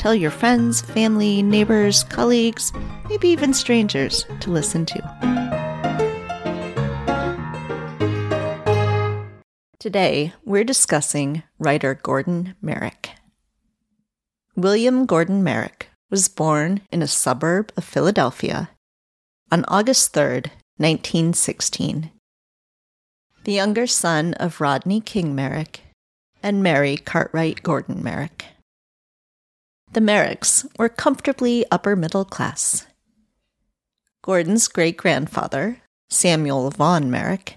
Tell your friends, family, neighbors, colleagues, maybe even strangers to listen to. Today, we're discussing writer Gordon Merrick. William Gordon Merrick was born in a suburb of Philadelphia on August 3, 1916. The younger son of Rodney King Merrick and Mary Cartwright Gordon Merrick. The Merricks were comfortably upper middle class. Gordon's great grandfather, Samuel Vaughan Merrick,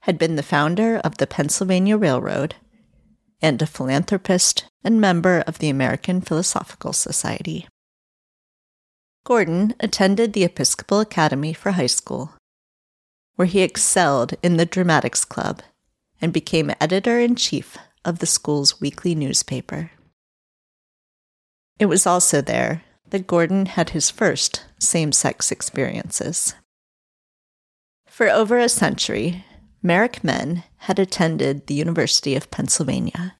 had been the founder of the Pennsylvania Railroad and a philanthropist and member of the American Philosophical Society. Gordon attended the Episcopal Academy for high school, where he excelled in the Dramatics Club and became editor in chief of the school's weekly newspaper. It was also there that Gordon had his first same sex experiences. For over a century, Merrick men had attended the University of Pennsylvania,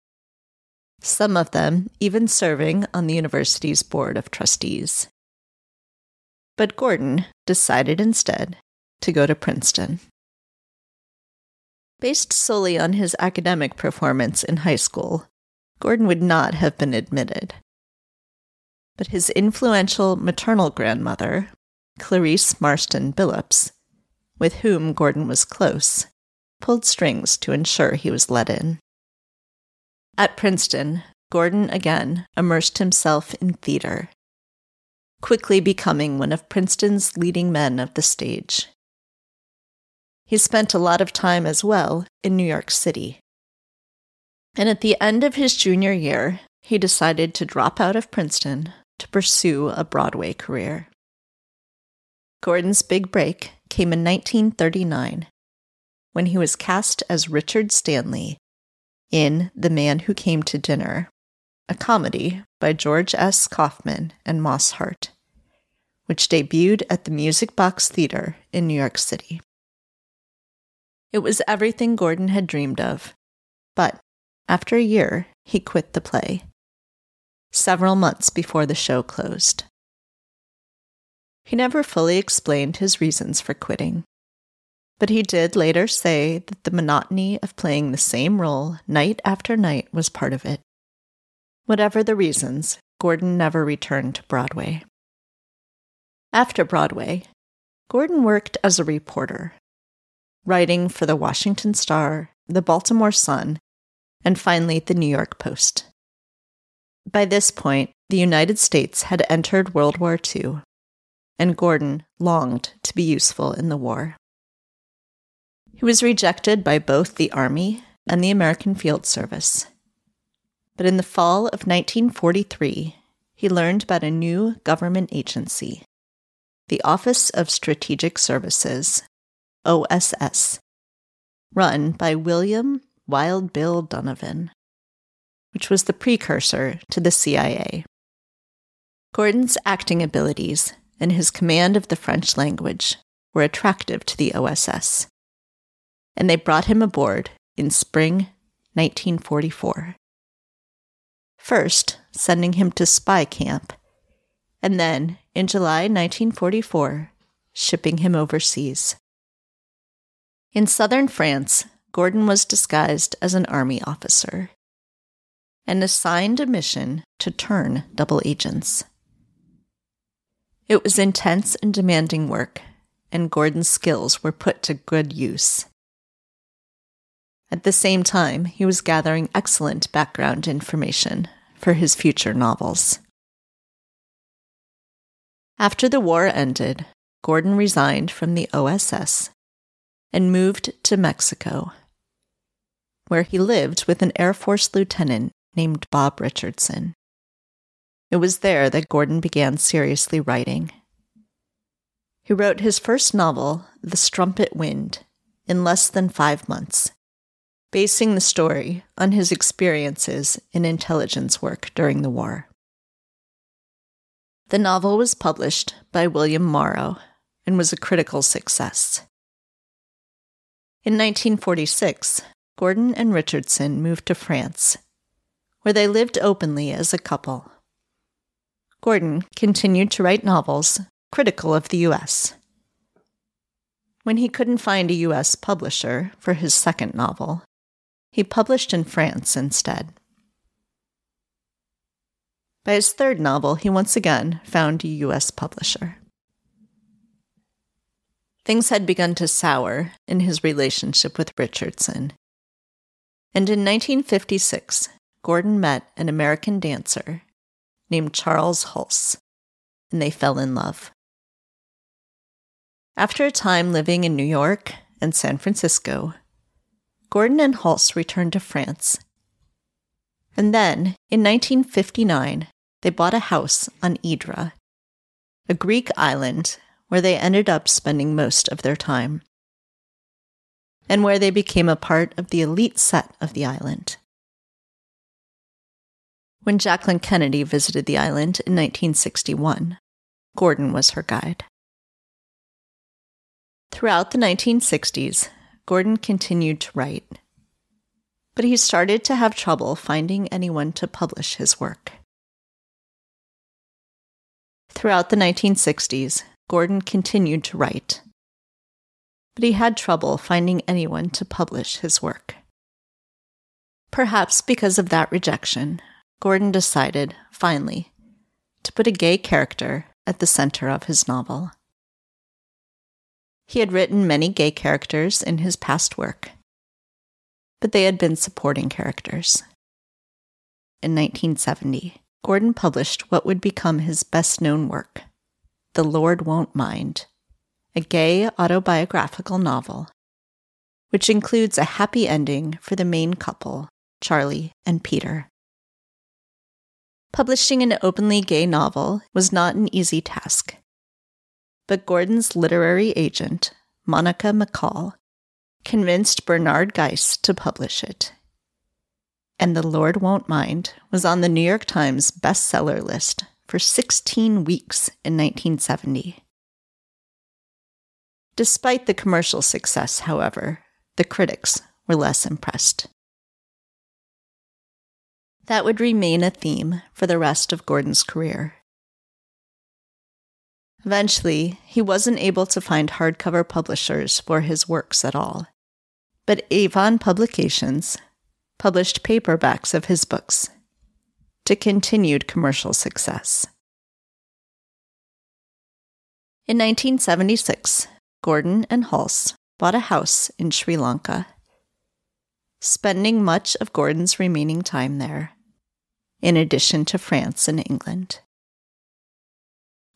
some of them even serving on the university's board of trustees. But Gordon decided instead to go to Princeton. Based solely on his academic performance in high school, Gordon would not have been admitted but his influential maternal grandmother, Clarice Marston Billups, with whom Gordon was close, pulled strings to ensure he was let in. At Princeton, Gordon again immersed himself in theater, quickly becoming one of Princeton's leading men of the stage. He spent a lot of time as well in New York City. And at the end of his junior year, he decided to drop out of Princeton to pursue a Broadway career. Gordon's big break came in 1939 when he was cast as Richard Stanley in The Man Who Came to Dinner, a comedy by George S. Kaufman and Moss Hart, which debuted at the Music Box Theater in New York City. It was everything Gordon had dreamed of, but after a year, he quit the play several months before the show closed. He never fully explained his reasons for quitting, but he did later say that the monotony of playing the same role night after night was part of it. Whatever the reasons, Gordon never returned to Broadway. After Broadway, Gordon worked as a reporter, writing for the Washington Star, the Baltimore Sun, and finally the New York Post. By this point, the United States had entered World War II, and Gordon longed to be useful in the war. He was rejected by both the Army and the American Field Service. But in the fall of 1943, he learned about a new government agency, the Office of Strategic Services, OSS, run by William Wild Bill Donovan which was the precursor to the CIA. Gordon's acting abilities and his command of the French language were attractive to the OSS, and they brought him aboard in spring 1944. First, sending him to spy camp, and then, in July 1944, shipping him overseas. In southern France, Gordon was disguised as an army officer and assigned a mission to turn double agents. It was intense and demanding work, and Gordon's skills were put to good use. At the same time, he was gathering excellent background information for his future novels. After the war ended, Gordon resigned from the OSS and moved to Mexico, where he lived with an Air Force lieutenant named Bob Richardson. It was there that Gordon began seriously writing. He wrote his first novel, The Strumpet Wind, in less than five months, basing the story on his experiences in intelligence work during the war. The novel was published by William Morrow and was a critical success. In 1946, Gordon and Richardson moved to France, where they lived openly as a couple. Gordon continued to write novels critical of the U.S. When he couldn't find a U.S. publisher for his second novel, he published in France instead. By his third novel, he once again found a U.S. publisher. Things had begun to sour in his relationship with Richardson. And in 1956, Gordon met an American dancer named Charles Hulse, and they fell in love. After a time living in New York and San Francisco, Gordon and Hulse returned to France. And then, in 1959, they bought a house on Idra, a Greek island where they ended up spending most of their time, and where they became a part of the elite set of the island. When Jacqueline Kennedy visited the island in 1961, Gordon was her guide. Throughout the 1960s, Gordon continued to write, but he started to have trouble finding anyone to publish his work. Throughout the 1960s, Gordon continued to write, but he had trouble finding anyone to publish his work. Perhaps because of that rejection, Gordon decided, finally, to put a gay character at the center of his novel. He had written many gay characters in his past work, but they had been supporting characters. In 1970, Gordon published what would become his best known work, The Lord Won't Mind, a gay autobiographical novel, which includes a happy ending for the main couple, Charlie and Peter. Publishing an openly gay novel was not an easy task. But Gordon's literary agent, Monica McCall, convinced Bernard Geis to publish it. And The Lord Won't Mind was on the New York Times bestseller list for 16 weeks in 1970. Despite the commercial success, however, the critics were less impressed. That would remain a theme for the rest of Gordon's career. Eventually, he wasn't able to find hardcover publishers for his works at all. But Avon Publications published paperbacks of his books to continued commercial success. In 1976, Gordon and Hulse bought a house in Sri Lanka, spending much of Gordon's remaining time there in addition to France and England.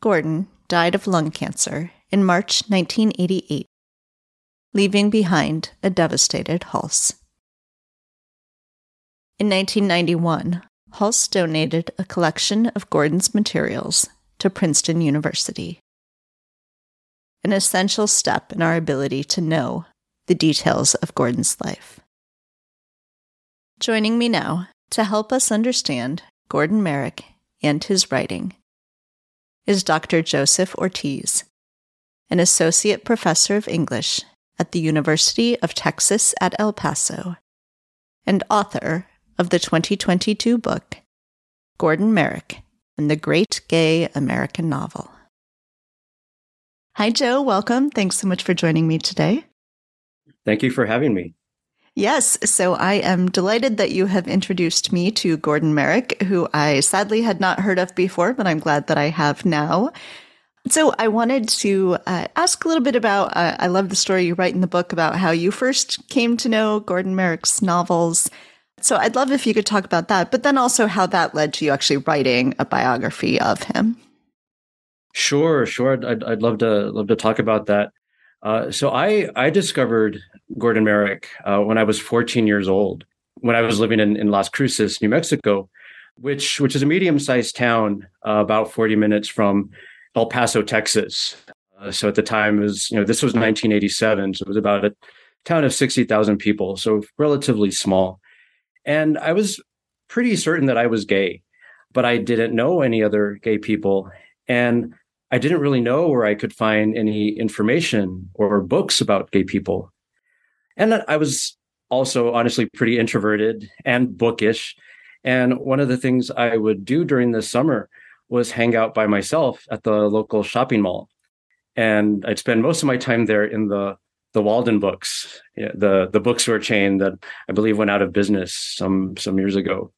Gordon died of lung cancer in March 1988, leaving behind a devastated Hulse. In 1991, Hulse donated a collection of Gordon's materials to Princeton University, an essential step in our ability to know the details of Gordon's life. Joining me now to help us understand Gordon Merrick and his writing is Dr. Joseph Ortiz, an associate professor of English at the University of Texas at El Paso and author of the 2022 book Gordon Merrick and the Great Gay American Novel. Hi, Joe. Welcome. Thanks so much for joining me today. Thank you for having me. Yes, so I am delighted that you have introduced me to Gordon Merrick, who I sadly had not heard of before, but I'm glad that I have now. So I wanted to uh, ask a little bit about. Uh, I love the story you write in the book about how you first came to know Gordon Merrick's novels. So I'd love if you could talk about that, but then also how that led to you actually writing a biography of him. Sure, sure. I'd, I'd love to love to talk about that. Uh, so I I discovered Gordon Merrick uh, when I was 14 years old. When I was living in, in Las Cruces, New Mexico, which which is a medium-sized town uh, about 40 minutes from El Paso, Texas. Uh, so at the time, was you know this was 1987, so it was about a town of 60,000 people, so relatively small. And I was pretty certain that I was gay, but I didn't know any other gay people, and I didn't really know where I could find any information or books about gay people. And I was also honestly pretty introverted and bookish. And one of the things I would do during the summer was hang out by myself at the local shopping mall. And I'd spend most of my time there in the the Walden Books, the the bookstore chain that I believe went out of business some some years ago.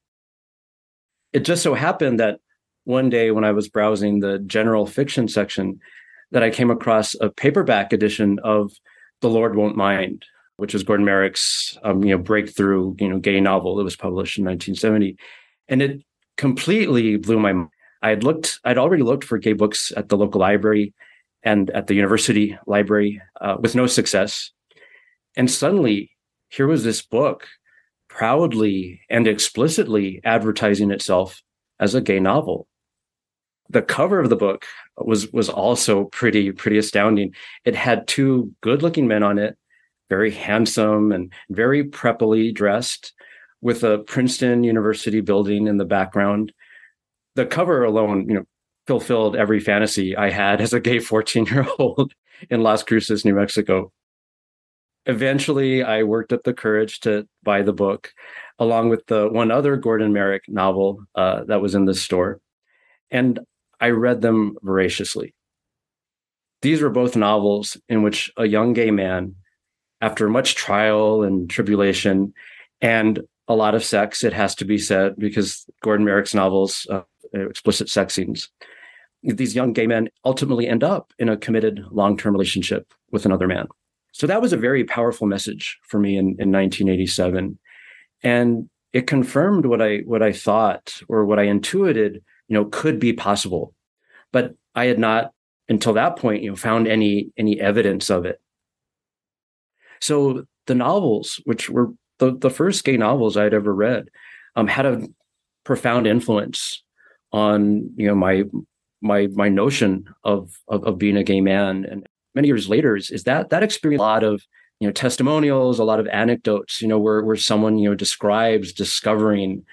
It just so happened that one day when I was browsing the general fiction section, that I came across a paperback edition of The Lord Won't Mind, which was Gordon Merrick's um, you know breakthrough you know gay novel that was published in 1970, and it completely blew my mind. I had looked, I'd already looked for gay books at the local library and at the university library uh, with no success, and suddenly here was this book proudly and explicitly advertising itself as a gay novel. The cover of the book was was also pretty pretty astounding. It had two good-looking men on it very handsome and very preppily dressed with a Princeton University building in the background. The cover alone, you know, fulfilled every fantasy I had as a gay 14 year old in Las Cruces, New Mexico. Eventually, I worked up the courage to buy the book, along with the one other Gordon Merrick novel uh, that was in the store. And I read them voraciously. These were both novels in which a young gay man after much trial and tribulation and a lot of sex, it has to be said, because Gordon Merrick's novels, uh, explicit sex scenes, these young gay men ultimately end up in a committed long term relationship with another man. So that was a very powerful message for me in, in 1987. And it confirmed what I what I thought or what I intuited, you know, could be possible. But I had not until that point, you know, found any any evidence of it. So the novels, which were the, the first gay novels I'd ever read, um, had a profound influence on you know my my my notion of, of, of being a gay man. And many years later, is, is that that experience a lot of you know testimonials, a lot of anecdotes, you know, where where someone you know describes discovering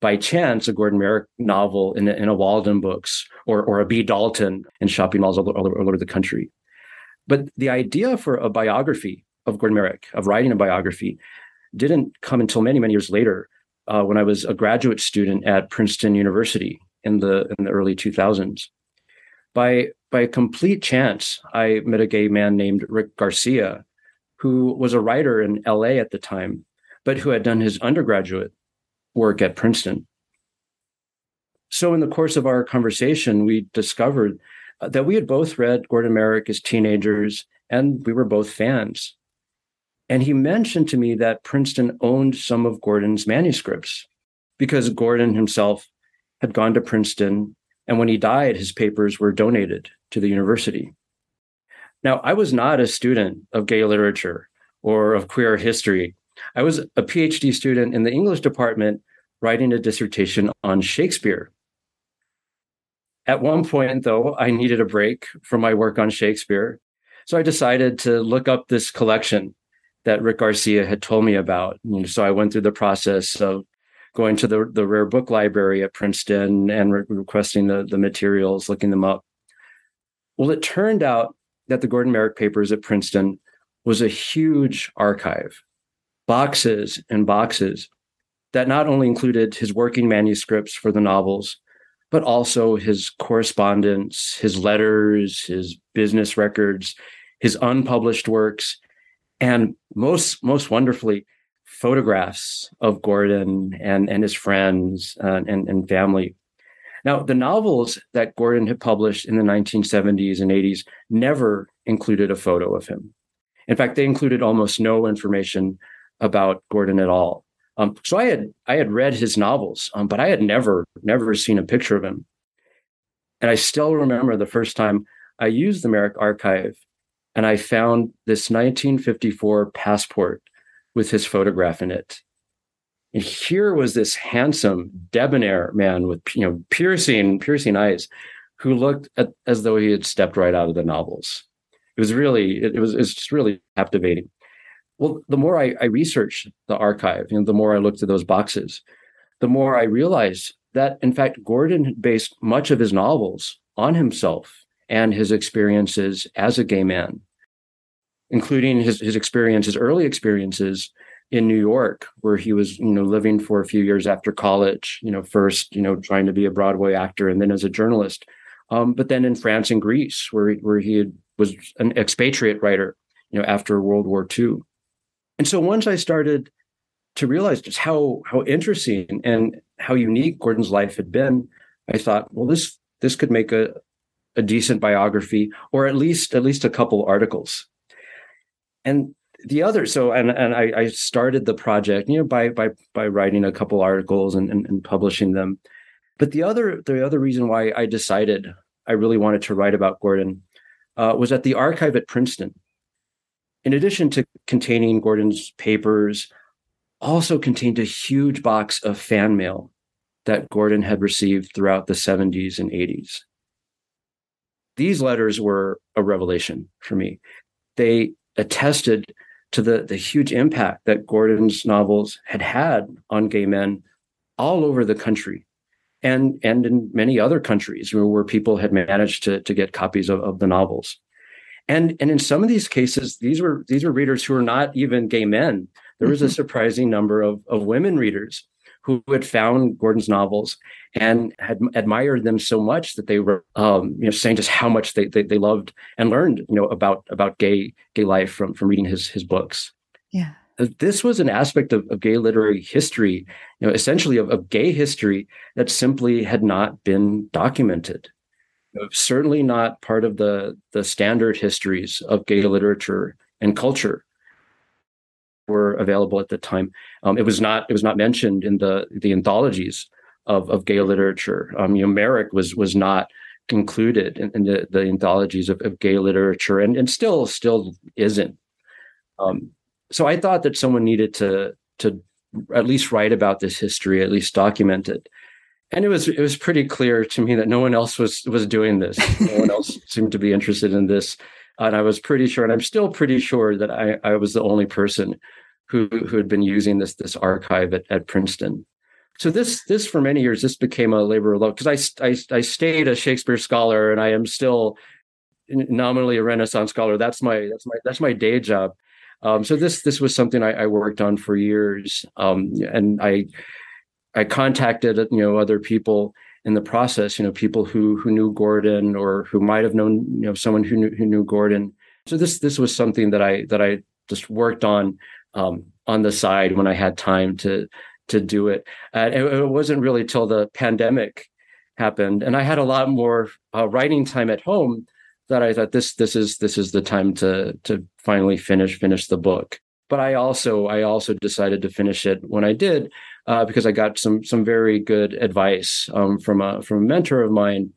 by chance a Gordon Merrick novel in a, in a Walden Books or or a B. Dalton in shopping malls all, all, all over the country. But the idea for a biography of Gordon Merrick, of writing a biography, didn't come until many, many years later uh, when I was a graduate student at Princeton University in the in the early 2000s. By by complete chance, I met a gay man named Rick Garcia, who was a writer in LA at the time, but who had done his undergraduate work at Princeton. So, in the course of our conversation, we discovered uh, that we had both read Gordon Merrick as teenagers, and we were both fans. And he mentioned to me that Princeton owned some of Gordon's manuscripts because Gordon himself had gone to Princeton. And when he died, his papers were donated to the university. Now, I was not a student of gay literature or of queer history. I was a PhD student in the English department writing a dissertation on Shakespeare. At one point, though, I needed a break from my work on Shakespeare. So I decided to look up this collection that Rick Garcia had told me about. So I went through the process of going to the, the rare book library at Princeton and re- requesting the, the materials, looking them up. Well, it turned out that the Gordon Merrick papers at Princeton was a huge archive, boxes and boxes that not only included his working manuscripts for the novels, but also his correspondence, his letters, his business records, his unpublished works, and most most wonderfully photographs of Gordon and and his friends uh, and and family. Now, the novels that Gordon had published in the 1970s and 80s never included a photo of him. In fact, they included almost no information about Gordon at all. Um, so I had I had read his novels, um, but I had never never seen a picture of him. And I still remember the first time I used the Merrick Archive and I found this 1954 passport with his photograph in it. And here was this handsome, debonair man with you know piercing, piercing eyes, who looked at, as though he had stepped right out of the novels. It was really, it, it was, it's just really captivating. Well, the more I, I researched the archive, you know, the more I looked at those boxes, the more I realized that, in fact, Gordon based much of his novels on himself and his experiences as a gay man, including his, his experiences, early experiences in New York, where he was, you know, living for a few years after college, you know, first, you know, trying to be a Broadway actor and then as a journalist. Um, but then in France and Greece, where, where he had, was an expatriate writer, you know, after World War II. And so once I started to realize just how how interesting and how unique Gordon's life had been, I thought, well, this this could make a a decent biography, or at least at least a couple articles. And the other, so and and I, I started the project, you know, by by by writing a couple articles and, and, and publishing them. But the other the other reason why I decided I really wanted to write about Gordon uh, was at the archive at Princeton in addition to containing Gordon's papers, also contained a huge box of fan mail that Gordon had received throughout the 70s and 80s. These letters were a revelation for me. They attested to the, the huge impact that Gordon's novels had had on gay men all over the country and, and in many other countries where, where people had managed to, to get copies of, of the novels and and in some of these cases these were these were readers who were not even gay men. There was mm-hmm. a surprising number of of women readers who had found gordon's novels and had admired them so much that they were um, you know saying just how much they, they, they loved and learned you know about about gay gay life from from reading his his books. Yeah. Uh, this was an aspect of, of gay literary history you know essentially of, of gay history that simply had not been documented certainly not part of the the standard histories of gay literature and culture were available at the time. Um, it was not it was not mentioned in the the anthologies of of gay literature. Um, you know, Merrick was was not included in, in the, the anthologies of, of, gay literature, and and still still isn't. Um, so I thought that someone needed to to at least write about this history, at least document it and it was it was pretty clear to me that no one else was was doing this. no one else seemed to be interested in this, and I was pretty sure, and I'm still pretty sure that I I was the only person who who had been using this this archive at, at Princeton. So this this for many years this became a labor of love because I, I I stayed a Shakespeare scholar and I am still nominally a Renaissance scholar. That's my that's my that's my day job. Um, so this this was something I, I worked on for years, um, and I I contacted you know other people in the process, you know, people who who knew Gordon or who might have known you know someone who knew who knew Gordon. So this this was something that I that I just worked on um, on the side when I had time to to do it. Uh, it, it wasn't really till the pandemic happened, and I had a lot more uh, writing time at home that I thought this this is this is the time to to finally finish finish the book. But I also I also decided to finish it when I did uh, because I got some some very good advice um, from a from a mentor of mine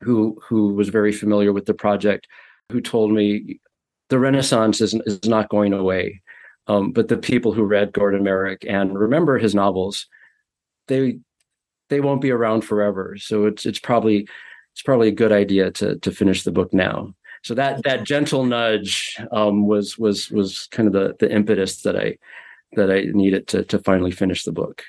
who who was very familiar with the project, who told me the Renaissance is is not going away, um, but the people who read Gordon Merrick and remember his novels, they they won't be around forever. So it's it's probably it's probably a good idea to to finish the book now. So that that gentle nudge um, was was was kind of the the impetus that I that I needed to to finally finish the book.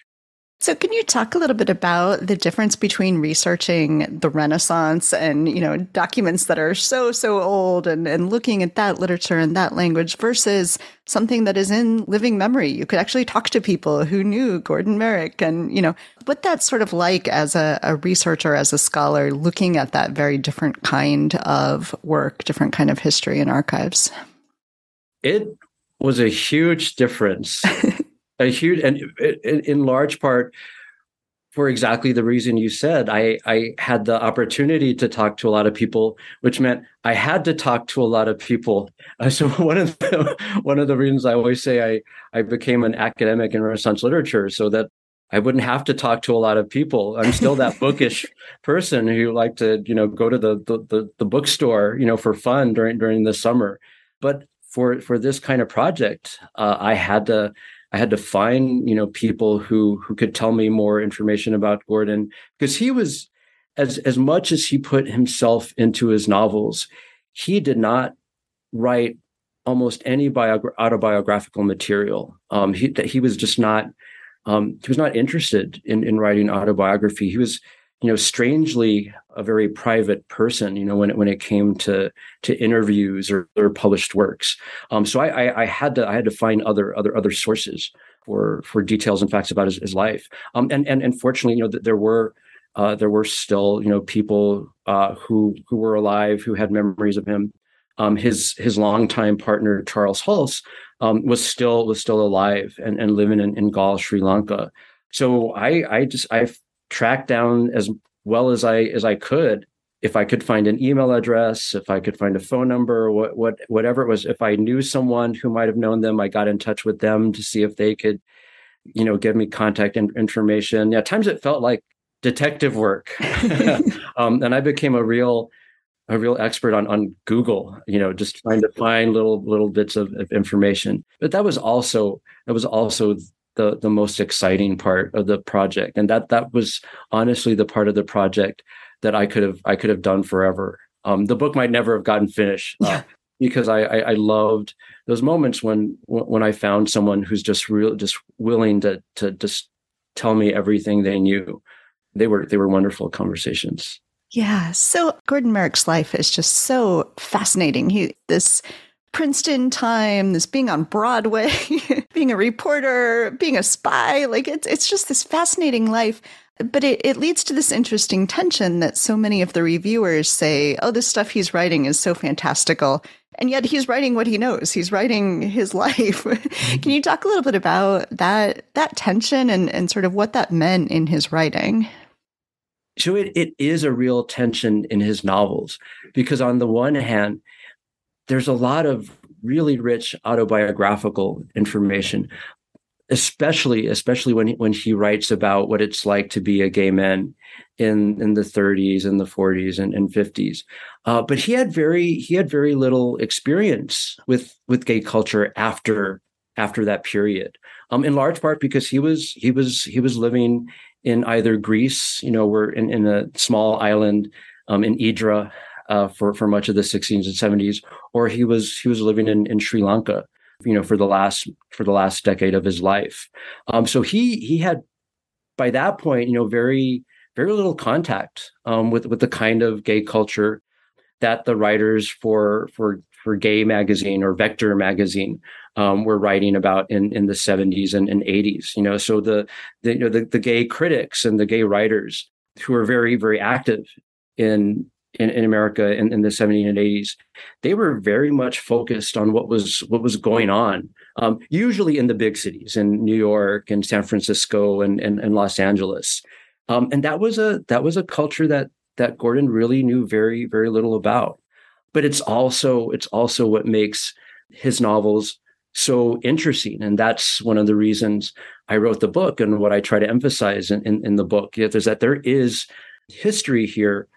So can you talk a little bit about the difference between researching the Renaissance and, you know, documents that are so, so old and, and looking at that literature and that language versus something that is in living memory? You could actually talk to people who knew Gordon Merrick and, you know, what that's sort of like as a, a researcher, as a scholar, looking at that very different kind of work, different kind of history and archives. It was a huge difference. a huge, and in large part, for exactly the reason you said, I, I had the opportunity to talk to a lot of people, which meant I had to talk to a lot of people. Uh, so one of the, one of the reasons I always say I I became an academic in Renaissance literature, so that I wouldn't have to talk to a lot of people. I'm still that bookish person who like to you know go to the, the the the bookstore you know for fun during during the summer. But for for this kind of project, uh, I had to I had to find, you know, people who who could tell me more information about Gordon because he was as as much as he put himself into his novels, he did not write almost any biogra- autobiographical material. Um, he he was just not um, he was not interested in in writing autobiography. He was you know strangely a very private person you know when it when it came to to interviews or, or published works. Um, so I, I, I had to i had to find other other other sources for for details and facts about his, his life. Um, and and unfortunately you know th- there were uh, there were still you know people uh, who who were alive who had memories of him. Um, his his longtime partner Charles Hulse um, was still was still alive and, and living in, in Galle, Sri Lanka. So I I just I tracked down as well as I as I could if I could find an email address, if I could find a phone number, what what whatever it was. If I knew someone who might have known them, I got in touch with them to see if they could, you know, give me contact information. Yeah, times it felt like detective work, um, and I became a real a real expert on on Google, you know, just trying to find little little bits of, of information. But that was also that was also the the most exciting part of the project. And that that was honestly the part of the project that i could have i could have done forever. Um, the book might never have gotten finished uh, yeah. because I, I, I loved those moments when when i found someone who's just real just willing to to just tell me everything they knew. They were they were wonderful conversations. Yeah. So gordon merrick's life is just so fascinating. He this Princeton time, this being on Broadway, being a reporter, being a spy. Like it's it's just this fascinating life. But it, it leads to this interesting tension that so many of the reviewers say, oh, this stuff he's writing is so fantastical. And yet he's writing what he knows. He's writing his life. Can you talk a little bit about that that tension and, and sort of what that meant in his writing? So it, it is a real tension in his novels because on the one hand, there's a lot of really rich autobiographical information especially especially when he, when he writes about what it's like to be a gay man in in the 30s and the 40s and, and 50s uh, but he had very he had very little experience with with gay culture after after that period um, in large part because he was he was he was living in either Greece you know we're in, in a small island um, in Idra uh, for for much of the 60s and 70s, or he was he was living in in Sri Lanka, you know, for the last for the last decade of his life. Um, so he he had by that point, you know, very very little contact um, with with the kind of gay culture that the writers for for for Gay magazine or Vector magazine um, were writing about in in the 70s and, and 80s. You know, so the the you know the, the gay critics and the gay writers who are very very active in in, in America in, in, the 70s and 80s, they were very much focused on what was what was going on, um, usually in the big cities, in New York and San Francisco and, and, and Los Angeles. Um, and that was a that was a culture that that Gordon really knew very, very little about. But it's also it's also what makes his novels so interesting. And that's one of the reasons I wrote the book and what I try to emphasize in, in, in the book is that there is history here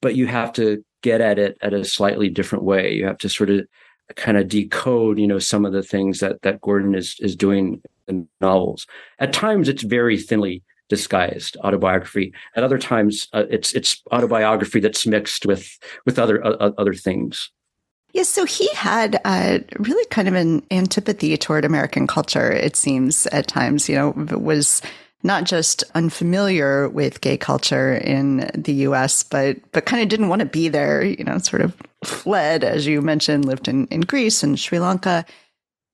but you have to get at it at a slightly different way. You have to sort of kind of decode, you know, some of the things that that Gordon is is doing in novels. At times, it's very thinly disguised autobiography. At other times, uh, it's it's autobiography that's mixed with with other uh, other things. Yes, so he had uh, really kind of an antipathy toward American culture. It seems at times, you know, was not just unfamiliar with gay culture in the US, but but kind of didn't want to be there, you know, sort of fled, as you mentioned, lived in, in Greece and Sri Lanka.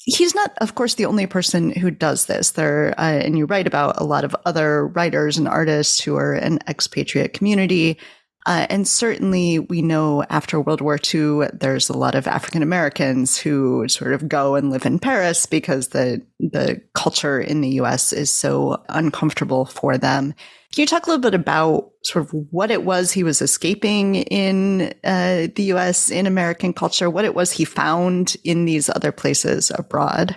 He's not, of course, the only person who does this. There, uh, and you write about a lot of other writers and artists who are an expatriate community uh, and certainly, we know after World War II, there's a lot of African Americans who sort of go and live in Paris because the the culture in the U.S. is so uncomfortable for them. Can you talk a little bit about sort of what it was he was escaping in uh, the U.S. in American culture, what it was he found in these other places abroad?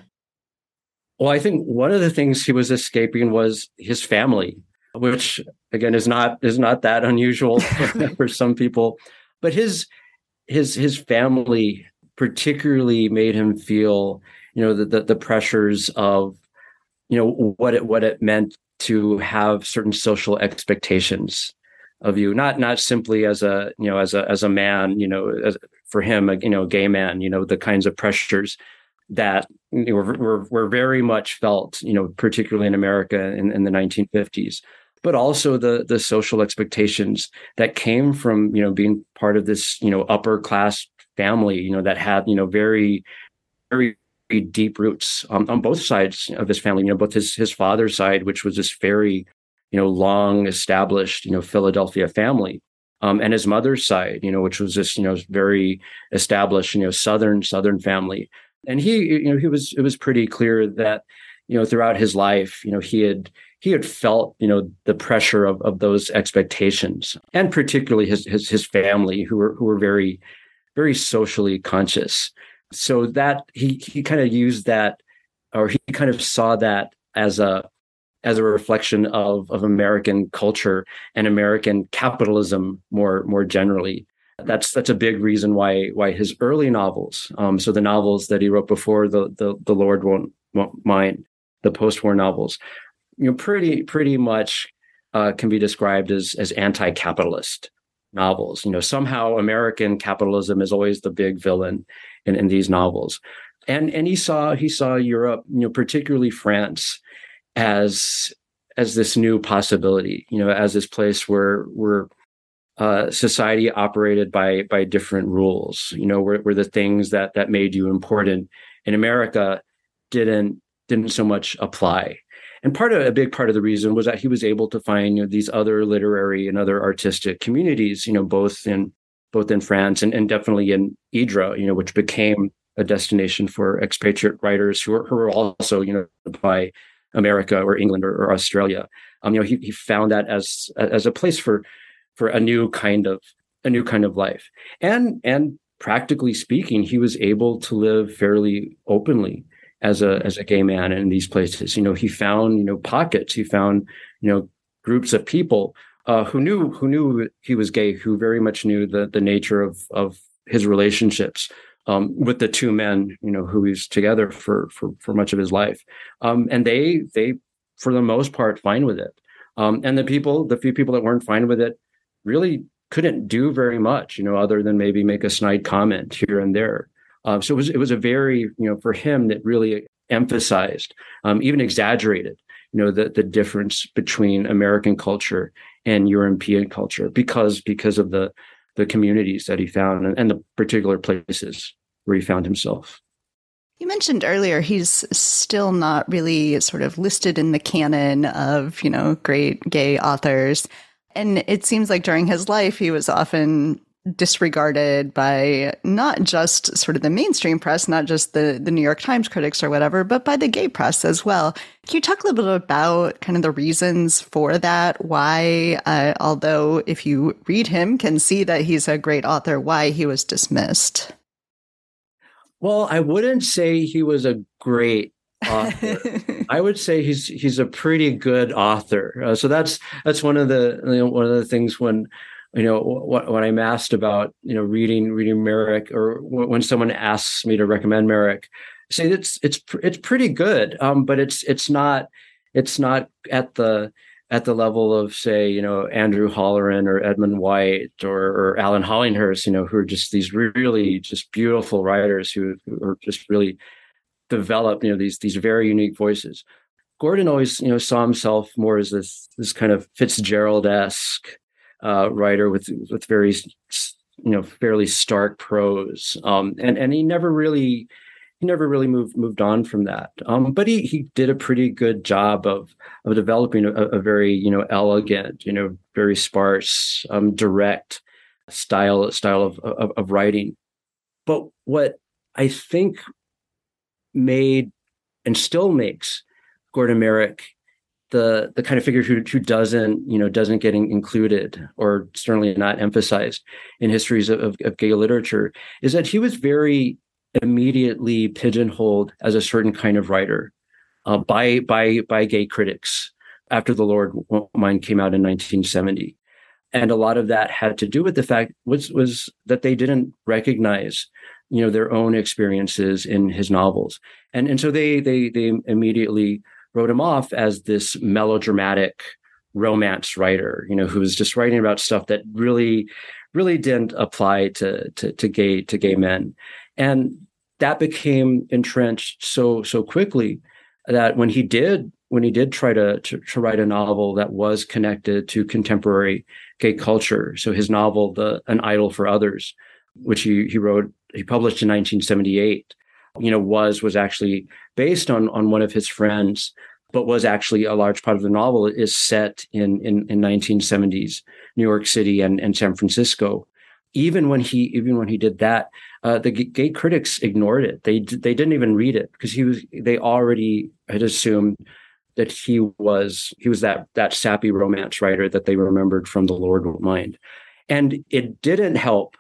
Well, I think one of the things he was escaping was his family which again is not is not that unusual for some people. But his his his family particularly made him feel you know the the, the pressures of you know what it what it meant to have certain social expectations of you. Not not simply as a you know as a as a man you know as, for him a you know gay man you know the kinds of pressures that were, were, were very much felt you know particularly in america in, in the 1950s but also the the social expectations that came from you know being part of this you know upper class family you know that had you know very very deep roots on, both sides of his family you know both his his father's side which was this very you know long established you know Philadelphia family um, and his mother's side you know which was this you know very established you know southern southern family and he you know he was it was pretty clear that you know throughout his life you know he had he had felt you know the pressure of, of those expectations and particularly his, his his family who were who were very very socially conscious so that he he kind of used that or he kind of saw that as a as a reflection of of American culture and American capitalism more more generally. That's that's a big reason why why his early novels, um, so the novels that he wrote before the the, the Lord won't, won't mind, the post-war novels, you know, pretty pretty much uh, can be described as as anti-capitalist novels. You know, somehow American capitalism is always the big villain in, in these novels, and and he saw he saw Europe, you know, particularly France, as as this new possibility, you know, as this place where where uh, society operated by by different rules, you know, where, where the things that that made you important in America didn't didn't so much apply. And part of a big part of the reason was that he was able to find you know, these other literary and other artistic communities, you know, both in both in France and, and definitely in Idre, you know, which became a destination for expatriate writers who were, who were also, you know, by America or England or, or Australia. Um, you know, he, he found that as as a place for for a new kind of a new kind of life, and and practically speaking, he was able to live fairly openly as a as a gay man in these places. You know, he found you know pockets. He found you know groups of people uh, who knew who knew he was gay, who very much knew the the nature of of his relationships, um, with the two men, you know, who he's together for for for much of his life, um, and they they for the most part fine with it, um, and the people, the few people that weren't fine with it, really couldn't do very much, you know, other than maybe make a snide comment here and there. Uh, so it was it was a very you know for him that really emphasized, um, even exaggerated, you know, the the difference between American culture and European culture because because of the the communities that he found and, and the particular places where he found himself. You mentioned earlier he's still not really sort of listed in the canon of, you know, great gay authors. And it seems like during his life, he was often disregarded by not just sort of the mainstream press, not just the, the New York Times critics or whatever, but by the gay press as well. Can you talk a little bit about kind of the reasons for that? Why, uh, although if you read him, can see that he's a great author, why he was dismissed? Well, I wouldn't say he was a great author. I would say he's he's a pretty good author. Uh, so that's that's one of the you know, one of the things when you know when I'm asked about you know reading reading Merrick or when someone asks me to recommend Merrick, I say it's it's it's pretty good, um, but it's it's not it's not at the at the level of say you know Andrew Holleran or Edmund White or, or Alan Hollinghurst, you know, who are just these really just beautiful writers who, who are just really develop you know these these very unique voices. Gordon always you know saw himself more as this this kind of Fitzgerald esque uh, writer with with very you know fairly stark prose, um, and and he never really he never really moved moved on from that. Um, but he he did a pretty good job of of developing a, a very you know elegant, you know very sparse, um, direct style style of, of of writing. But what I think made and still makes Gordon Merrick the the kind of figure who who doesn't you know doesn't get included or certainly not emphasized in histories of, of gay literature is that he was very immediately pigeonholed as a certain kind of writer uh, by by by gay critics after the Lord Mine came out in 1970, and a lot of that had to do with the fact was was that they didn't recognize you know their own experiences in his novels, and and so they they they immediately wrote him off as this melodramatic romance writer, you know, who was just writing about stuff that really, really didn't apply to to, to gay to gay men, and that became entrenched so so quickly that when he did when he did try to, to, to write a novel that was connected to contemporary gay culture, so his novel "The An Idol for Others," which he he wrote he published in 1978, you know, was was actually based on on one of his friends but was actually a large part of the novel is set in in, in 1970s New York City and, and San Francisco. Even when he even when he did that, uh, the gay critics ignored it. They they didn't even read it because he was they already had assumed that he was he was that that sappy romance writer that they remembered from the Lord Won't Mind, and it didn't help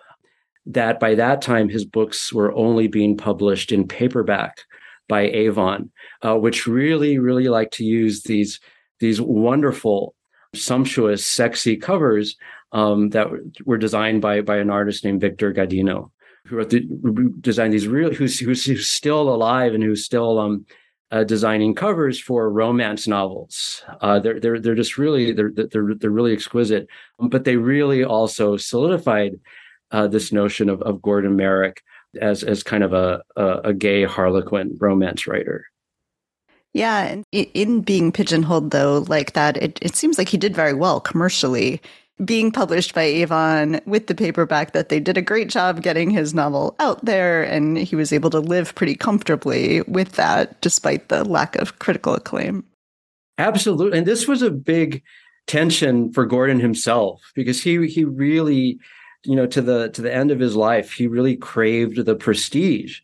that by that time his books were only being published in paperback by Avon, uh, which really, really like to use these these wonderful, sumptuous, sexy covers um, that were designed by by an artist named Victor Gadino, who the, designed these really who's, who's, who's still alive and who's still um, uh, designing covers for romance novels. Uh, they're they're they're just really they're they're they're really exquisite, but they really also solidified uh, this notion of of Gordon Merrick as as kind of a a, a gay harlequin romance writer. Yeah, and in being pigeonholed though like that, it, it seems like he did very well commercially. Being published by Avon with the paperback, that they did a great job getting his novel out there, and he was able to live pretty comfortably with that, despite the lack of critical acclaim. Absolutely, and this was a big tension for Gordon himself because he he really you know to the to the end of his life he really craved the prestige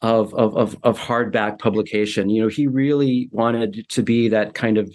of of of, of hardback publication you know he really wanted to be that kind of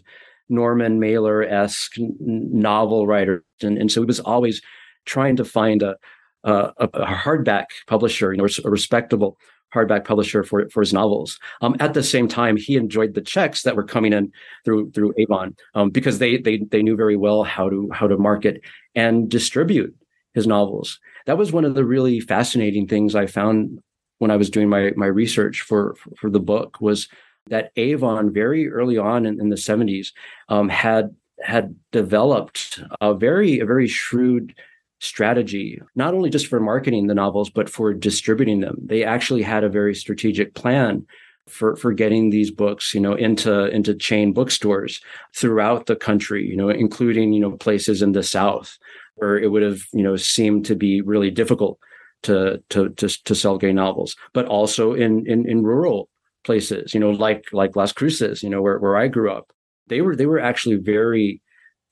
norman mailer-esque novel writer and, and so he was always trying to find a a, a hardback publisher you know a respectable hardback publisher for, for his novels. Um, at the same time, he enjoyed the checks that were coming in through through Avon um, because they they they knew very well how to how to market and distribute his novels. That was one of the really fascinating things I found when I was doing my my research for for the book was that Avon very early on in, in the 70s um, had had developed a very a very shrewd strategy not only just for marketing the novels but for distributing them they actually had a very strategic plan for for getting these books you know into into chain bookstores throughout the country you know including you know places in the south where it would have you know seemed to be really difficult to to to, to sell gay novels, but also in, in in rural places, you know, like like Las Cruces, you know, where where I grew up, they were they were actually very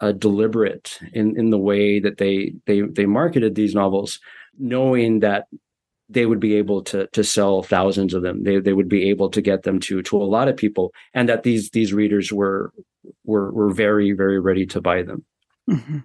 uh, deliberate in in the way that they they they marketed these novels, knowing that they would be able to to sell thousands of them. They they would be able to get them to to a lot of people, and that these these readers were were were very very ready to buy them. Mm-hmm.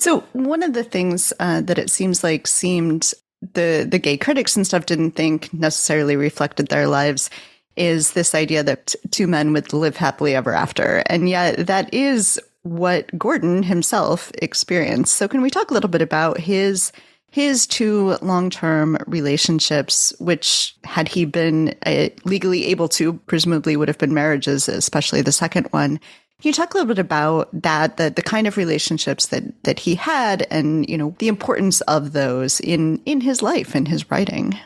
So one of the things uh, that it seems like seemed the the gay critics and stuff didn't think necessarily reflected their lives is this idea that two men would live happily ever after, and yet that is what Gordon himself experienced. So can we talk a little bit about his his two long-term relationships which had he been uh, legally able to presumably would have been marriages especially the second one can you talk a little bit about that, the, the kind of relationships that, that he had and, you know, the importance of those in, in his life and his writing?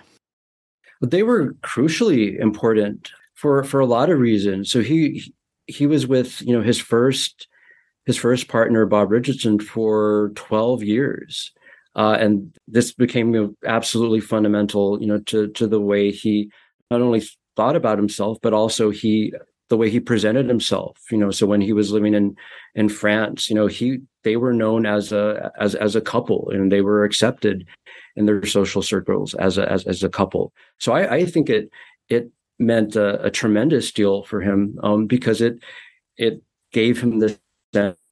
They were crucially important for, for a lot of reasons. So he, he was with, you know, his first, his first partner, Bob Richardson for 12 years. Uh, and this became absolutely fundamental, you know, to, to the way he not only thought about himself, but also he the way he presented himself you know so when he was living in in france you know he they were known as a as as a couple and they were accepted in their social circles as a as, as a couple. So i i think it it meant a, a tremendous deal for him um, because it it gave him this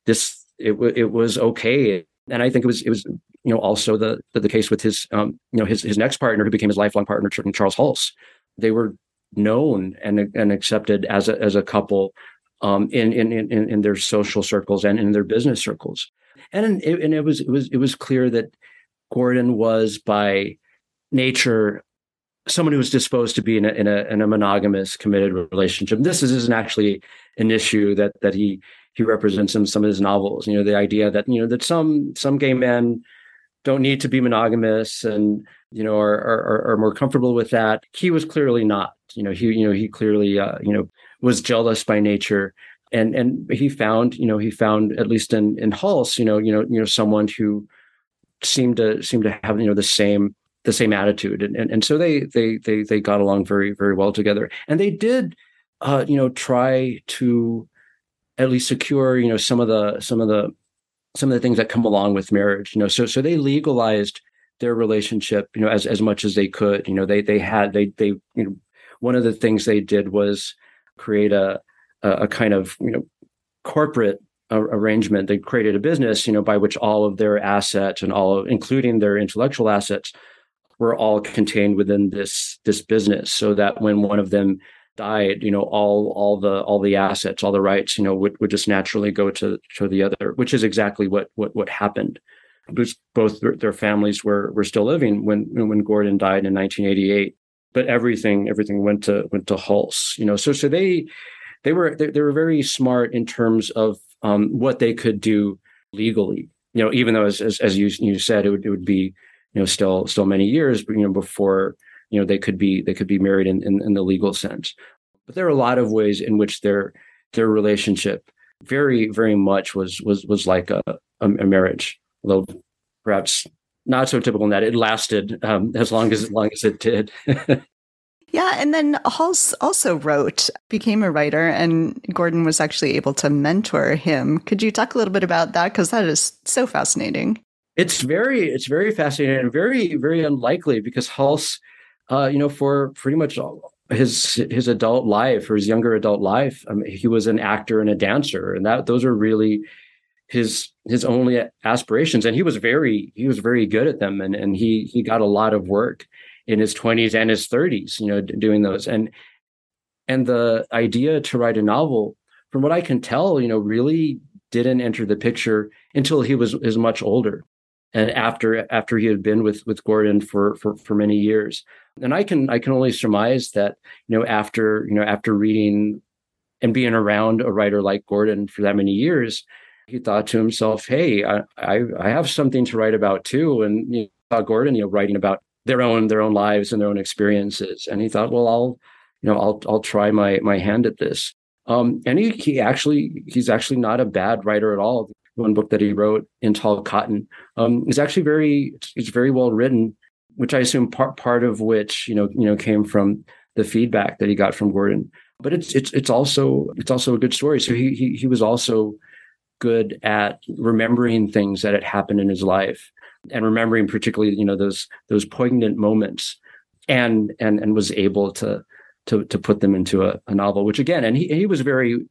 this it, it was okay. And i think it was it was you know also the the, the case with his um you know his his next partner who became his lifelong partner charles hulse. They were known and and accepted as a as a couple um, in, in in in their social circles and in their business circles. And it, and it was it was it was clear that Gordon was by nature someone who was disposed to be in a, in a, in a monogamous committed relationship. This is, isn't actually an issue that that he he represents in some of his novels. You know, the idea that you know that some some gay men don't need to be monogamous and you know are are, are more comfortable with that. He was clearly not. You know, he you know he clearly uh, you know was jealous by nature. And and he found, you know, he found at least in in Hulse, you know, you know, you know, someone who seemed to seem to have, you know, the same the same attitude and, and and so they they they they got along very very well together and they did uh you know try to at least secure you know some of the some of the some of the things that come along with marriage you know so so they legalized their relationship you know as as much as they could you know they they had they they you know one of the things they did was create a a, kind of you know corporate arrangement. They created a business you know by which all of their assets and all of, including their intellectual assets were all contained within this this business so that when one of them you know all all the all the assets all the rights you know would, would just naturally go to to the other which is exactly what what what happened. Because both their, their families were were still living when when Gordon died in 1988 but everything everything went to went to Hulse you know so so they they were they, they were very smart in terms of um, what they could do legally you know even though as as, as you you said it would it would be you know still still many years you know before you know they could be they could be married in, in, in the legal sense but there are a lot of ways in which their their relationship very very much was was was like a, a, marriage although perhaps not so typical in that it lasted um, as long as, as long as it did Yeah, and then Hulse also wrote, became a writer, and Gordon was actually able to mentor him. Could you talk a little bit about that? Because that is so fascinating. It's very, it's very fascinating and very, very unlikely because Hulse, uh, you know, for pretty much all, his his adult life or his younger adult life, I mean, he was an actor and a dancer, and that those are really his his only aspirations. And he was very he was very good at them, and and he he got a lot of work in his 20s and his 30s you know doing those. And and the idea to write a novel from what i can tell you know really didn't enter the picture until he was is much older and after after he had been with with gordon for for for many years and i can i can only surmise that you know after you know after reading and being around a writer like gordon for that many years he thought to himself hey i i, I have something to write about too and you know, gordon you know writing about their own their own lives and their own experiences. And he thought, well, I'll you know I'll I'll try my my hand at this. Um, and he he actually he's actually not a bad writer at all. One book that he wrote in Tall Cotton um, is actually very it's very well written, which I assume part part of which you know you know came from the feedback that he got from Gordon. But it's it's it's also it's also a good story. So he he he was also good at remembering things that had happened in his life and remembering particularly you know those those poignant moments and and and was able to to to put them into a, a novel which again and he, he was very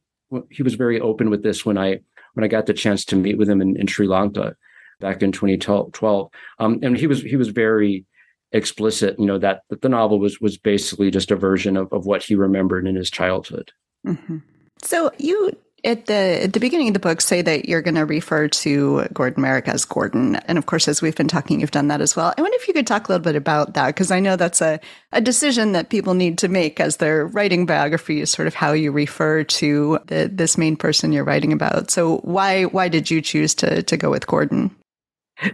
he was very open with this when i when i got the chance to meet with him in, in sri lanka back in 2012 um, and he was he was very explicit you know that, that the novel was was basically just a version of, of what he remembered in his childhood mm-hmm. so you at the at the beginning of the book say that you're going to refer to Gordon Merrick as Gordon, and of course, as we've been talking, you've done that as well. I wonder if you could talk a little bit about that because I know that's a a decision that people need to make as they're writing biographies, sort of how you refer to the, this main person you're writing about. So why why did you choose to to go with Gordon?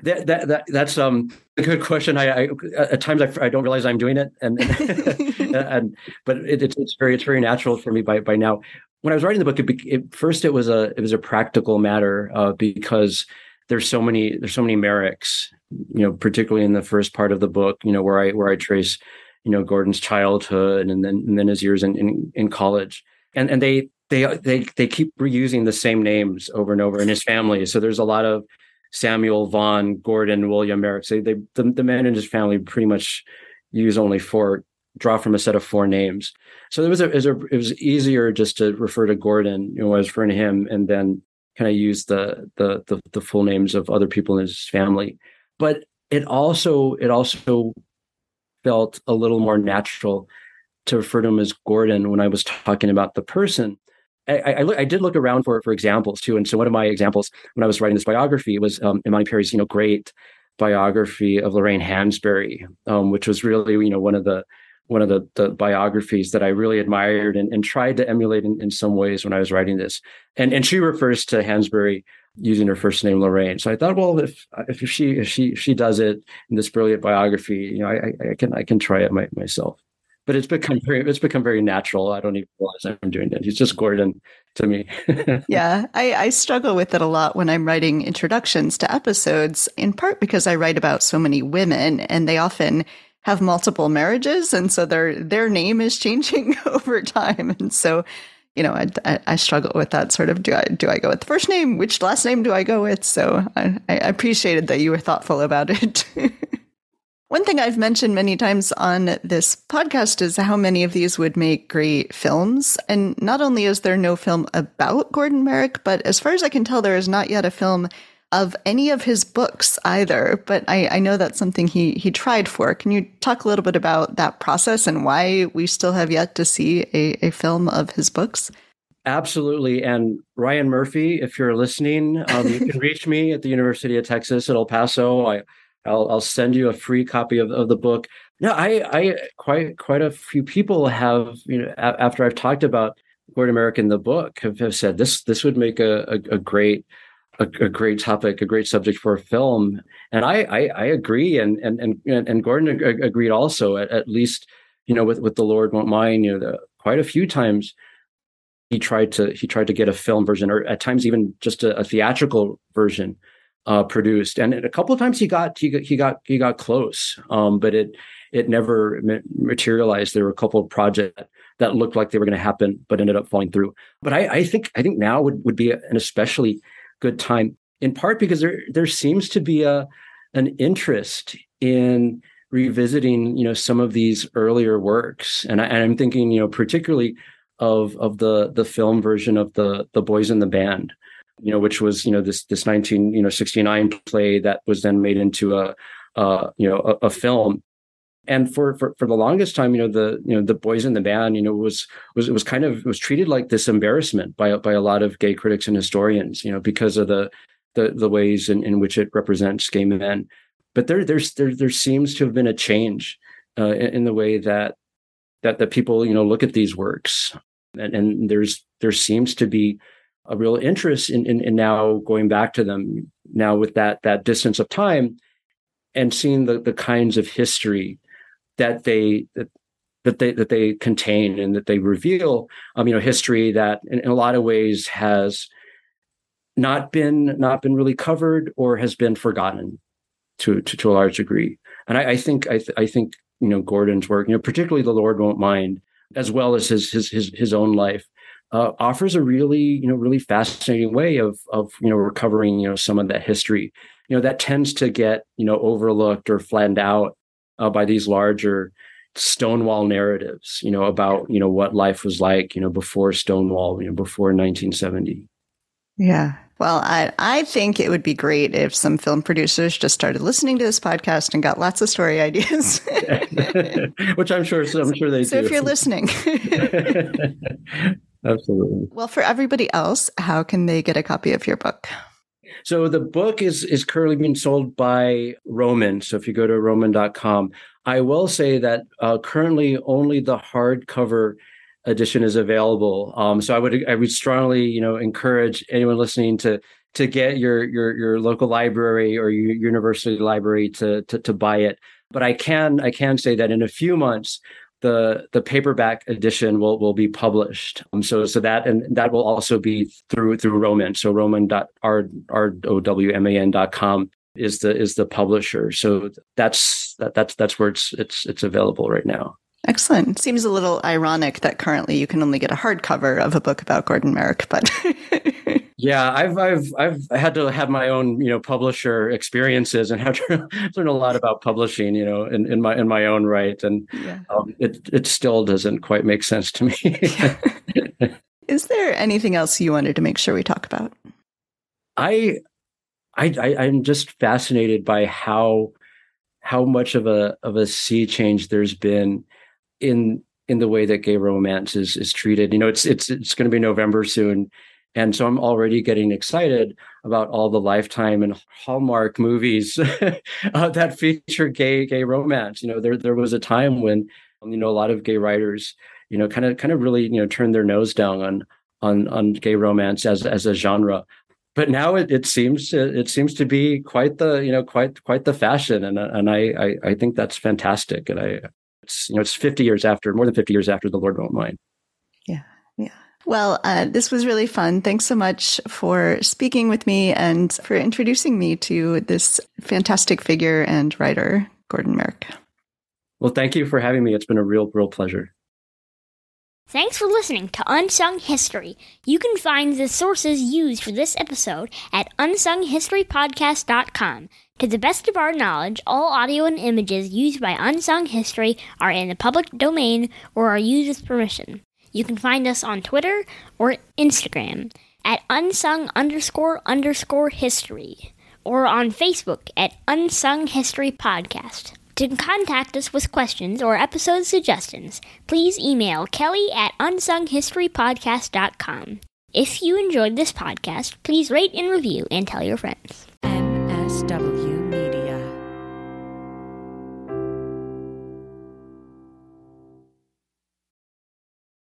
That, that, that that's um, a good question. I, I at times I, I, don't realize I'm doing it, and, and, and but it, it's it's very it's very natural for me by by now when I was writing the book, it, it, first it was a it was a practical matter uh, because there's so many there's so many Merricks, you know, particularly in the first part of the book, you know, where I where I trace, you know, Gordon's childhood and then and then his years in in, in college, and and they they they they keep reusing the same names over and over in his family. So there's a lot of Samuel Vaughan, Gordon, William Merrick. So they the, the men in his family pretty much use only four draw from a set of four names. So it was a, it was, a, it was easier just to refer to Gordon, you know, I was referring to him, and then kind of use the, the the the full names of other people in his family. But it also it also felt a little more natural to refer to him as Gordon when I was talking about the person. I, I, I, did look around for for examples too, and so one of my examples when I was writing this biography was um, Imani Perry's you know great biography of Lorraine Hansberry, um, which was really you know one of the one of the, the biographies that I really admired and, and tried to emulate in, in some ways when I was writing this. And and she refers to Hansberry using her first name Lorraine. So I thought, well, if if she if she she does it in this brilliant biography, you know, I, I can I can try it my, myself. But it's become very it's become very natural. I don't even realize I'm doing it. He's just Gordon to me. yeah, I, I struggle with it a lot when I'm writing introductions to episodes, in part because I write about so many women, and they often have multiple marriages, and so their their name is changing over time, and so you know, I, I, struggle with that sort of do I do I go with the first name? Which last name do I go with? So I, I appreciated that you were thoughtful about it. One thing I've mentioned many times on this podcast is how many of these would make great films. And not only is there no film about Gordon Merrick, but as far as I can tell, there is not yet a film of any of his books either, but I, I know that's something he he tried for. Can you talk a little bit about that process and why we still have yet to see a, a film of his books? Absolutely. And Ryan Murphy, if you're listening, um, you can reach me at the University of Texas at El Paso. I, I'll, I'll send you a free copy of, of the book. No, I, I quite quite a few people have, you know, a, after I've talked about Gordon Merrick in the book, have, have said this this would make a, a, a great a, a, great topic, a great subject for a film. And I, I, I agree. And, and, and, and Gordon ag- agreed also at, at least, you know, with, with the Lord won't mind, you know, the, quite a few times he tried to, he tried to get a film version or at times even just a, a theatrical version uh, produced. And a couple of times he got, he got, he got, he got close. Um, but it, it never materialized. There were a couple of projects that looked like they were going to happen, but ended up falling through. But I, I think, I think now would, would be an especially good time in part because there there seems to be a an interest in revisiting you know some of these earlier works and, I, am thinking you know particularly of of the the film version of the the boys in the band you know which was you know this this 19 you know 69 play that was then made into a uh you know a, a film. And for, for for the longest time you know the you know the boys in the band you know was was it was kind of was treated like this embarrassment by by a lot of gay critics and historians you know because of the the the ways in, in which it represents gay men. But there there's there there seems to have been a change uh, in, in, the way that that that people you know look at these works. And, and there's there seems to be a real interest in, in, in now going back to them now with that that distance of time and seeing the the kinds of history that they that, that they that they contain and that they reveal um you know history that in, in, a lot of ways has not been not been really covered or has been forgotten to to, to a large degree. And i, I think I, th- I think you know gordon's work you know particularly the lord won't mind as well as his his his, his own life uh, offers a really you know really fascinating way of of you know recovering you know some of that history you know that tends to get you know overlooked or flattened out uh, by these larger Stonewall narratives, you know, about you know what life was like, you know, before Stonewall, you know, before 1970. Yeah. Well, I I think it would be great if some film producers just started listening to this podcast and got lots of story ideas. Which I'm sure I'm sure they so do. So if you're listening. Absolutely. Well, for everybody else, how can they get a copy of your book? So the book is is currently being sold by Rowman. So if you go to rowman.com, I will say that uh, currently only the hardcover edition is available. Um, so I would I would strongly you know encourage anyone listening to to get your your your local library or your university library to to, to buy it. But I can I can say that in a few months the the paperback edition will will be published. Um, so so that and that will also be through through Rowman. So rowman.r-o-w-m-a-n.com is the is the publisher. So that's that, that's that's where it's it's it's available right now. Excellent. Seems a little ironic that currently you can only get a hardcover of a book about Gordon Merrick, but Yeah, I've I've I've had to have my own you know publisher experiences and have to learn a lot about publishing you know in, in my in my own right and yeah. um, it it still doesn't quite make sense to me. Is there anything else you wanted to make sure we talk about? I I, I I'm just fascinated by how how much of a of a sea change there's been in in the way that gay romance is is treated. You know, it's it's it's going to be November soon and so I'm already getting excited about all the Lifetime and Hallmark movies uh, that feature gay gay romance. You know, there there was a time when You know, a lot of gay writers, you know, kind of kind of really, you know, turned their nose down on on on gay romance as as a genre. But now it, it seems it seems to be quite the you know quite quite the fashion, and and I I, I think that's fantastic. And I it's you know it's 50 years after more than 50 years after the Lord won't mind. Yeah, yeah. Well, uh, this was really fun. Thanks so much for speaking with me and for introducing me to this fantastic figure and writer, Gordon Merrick. Well, thank you for having me. It's been a real, real pleasure. Thanks for listening to Unsung History. You can find the sources used for this episode at unsunghistorypodcast.com. To the best of our knowledge, all audio and images used by Unsung History are in the public domain or are used with permission. You can find us on Twitter or Instagram at unsung underscore underscore history or on Facebook at Unsung History Podcast. To contact us with questions or episode suggestions, please email kelly at unsunghistorypodcast.com. If you enjoyed this podcast, please rate and review and tell your friends.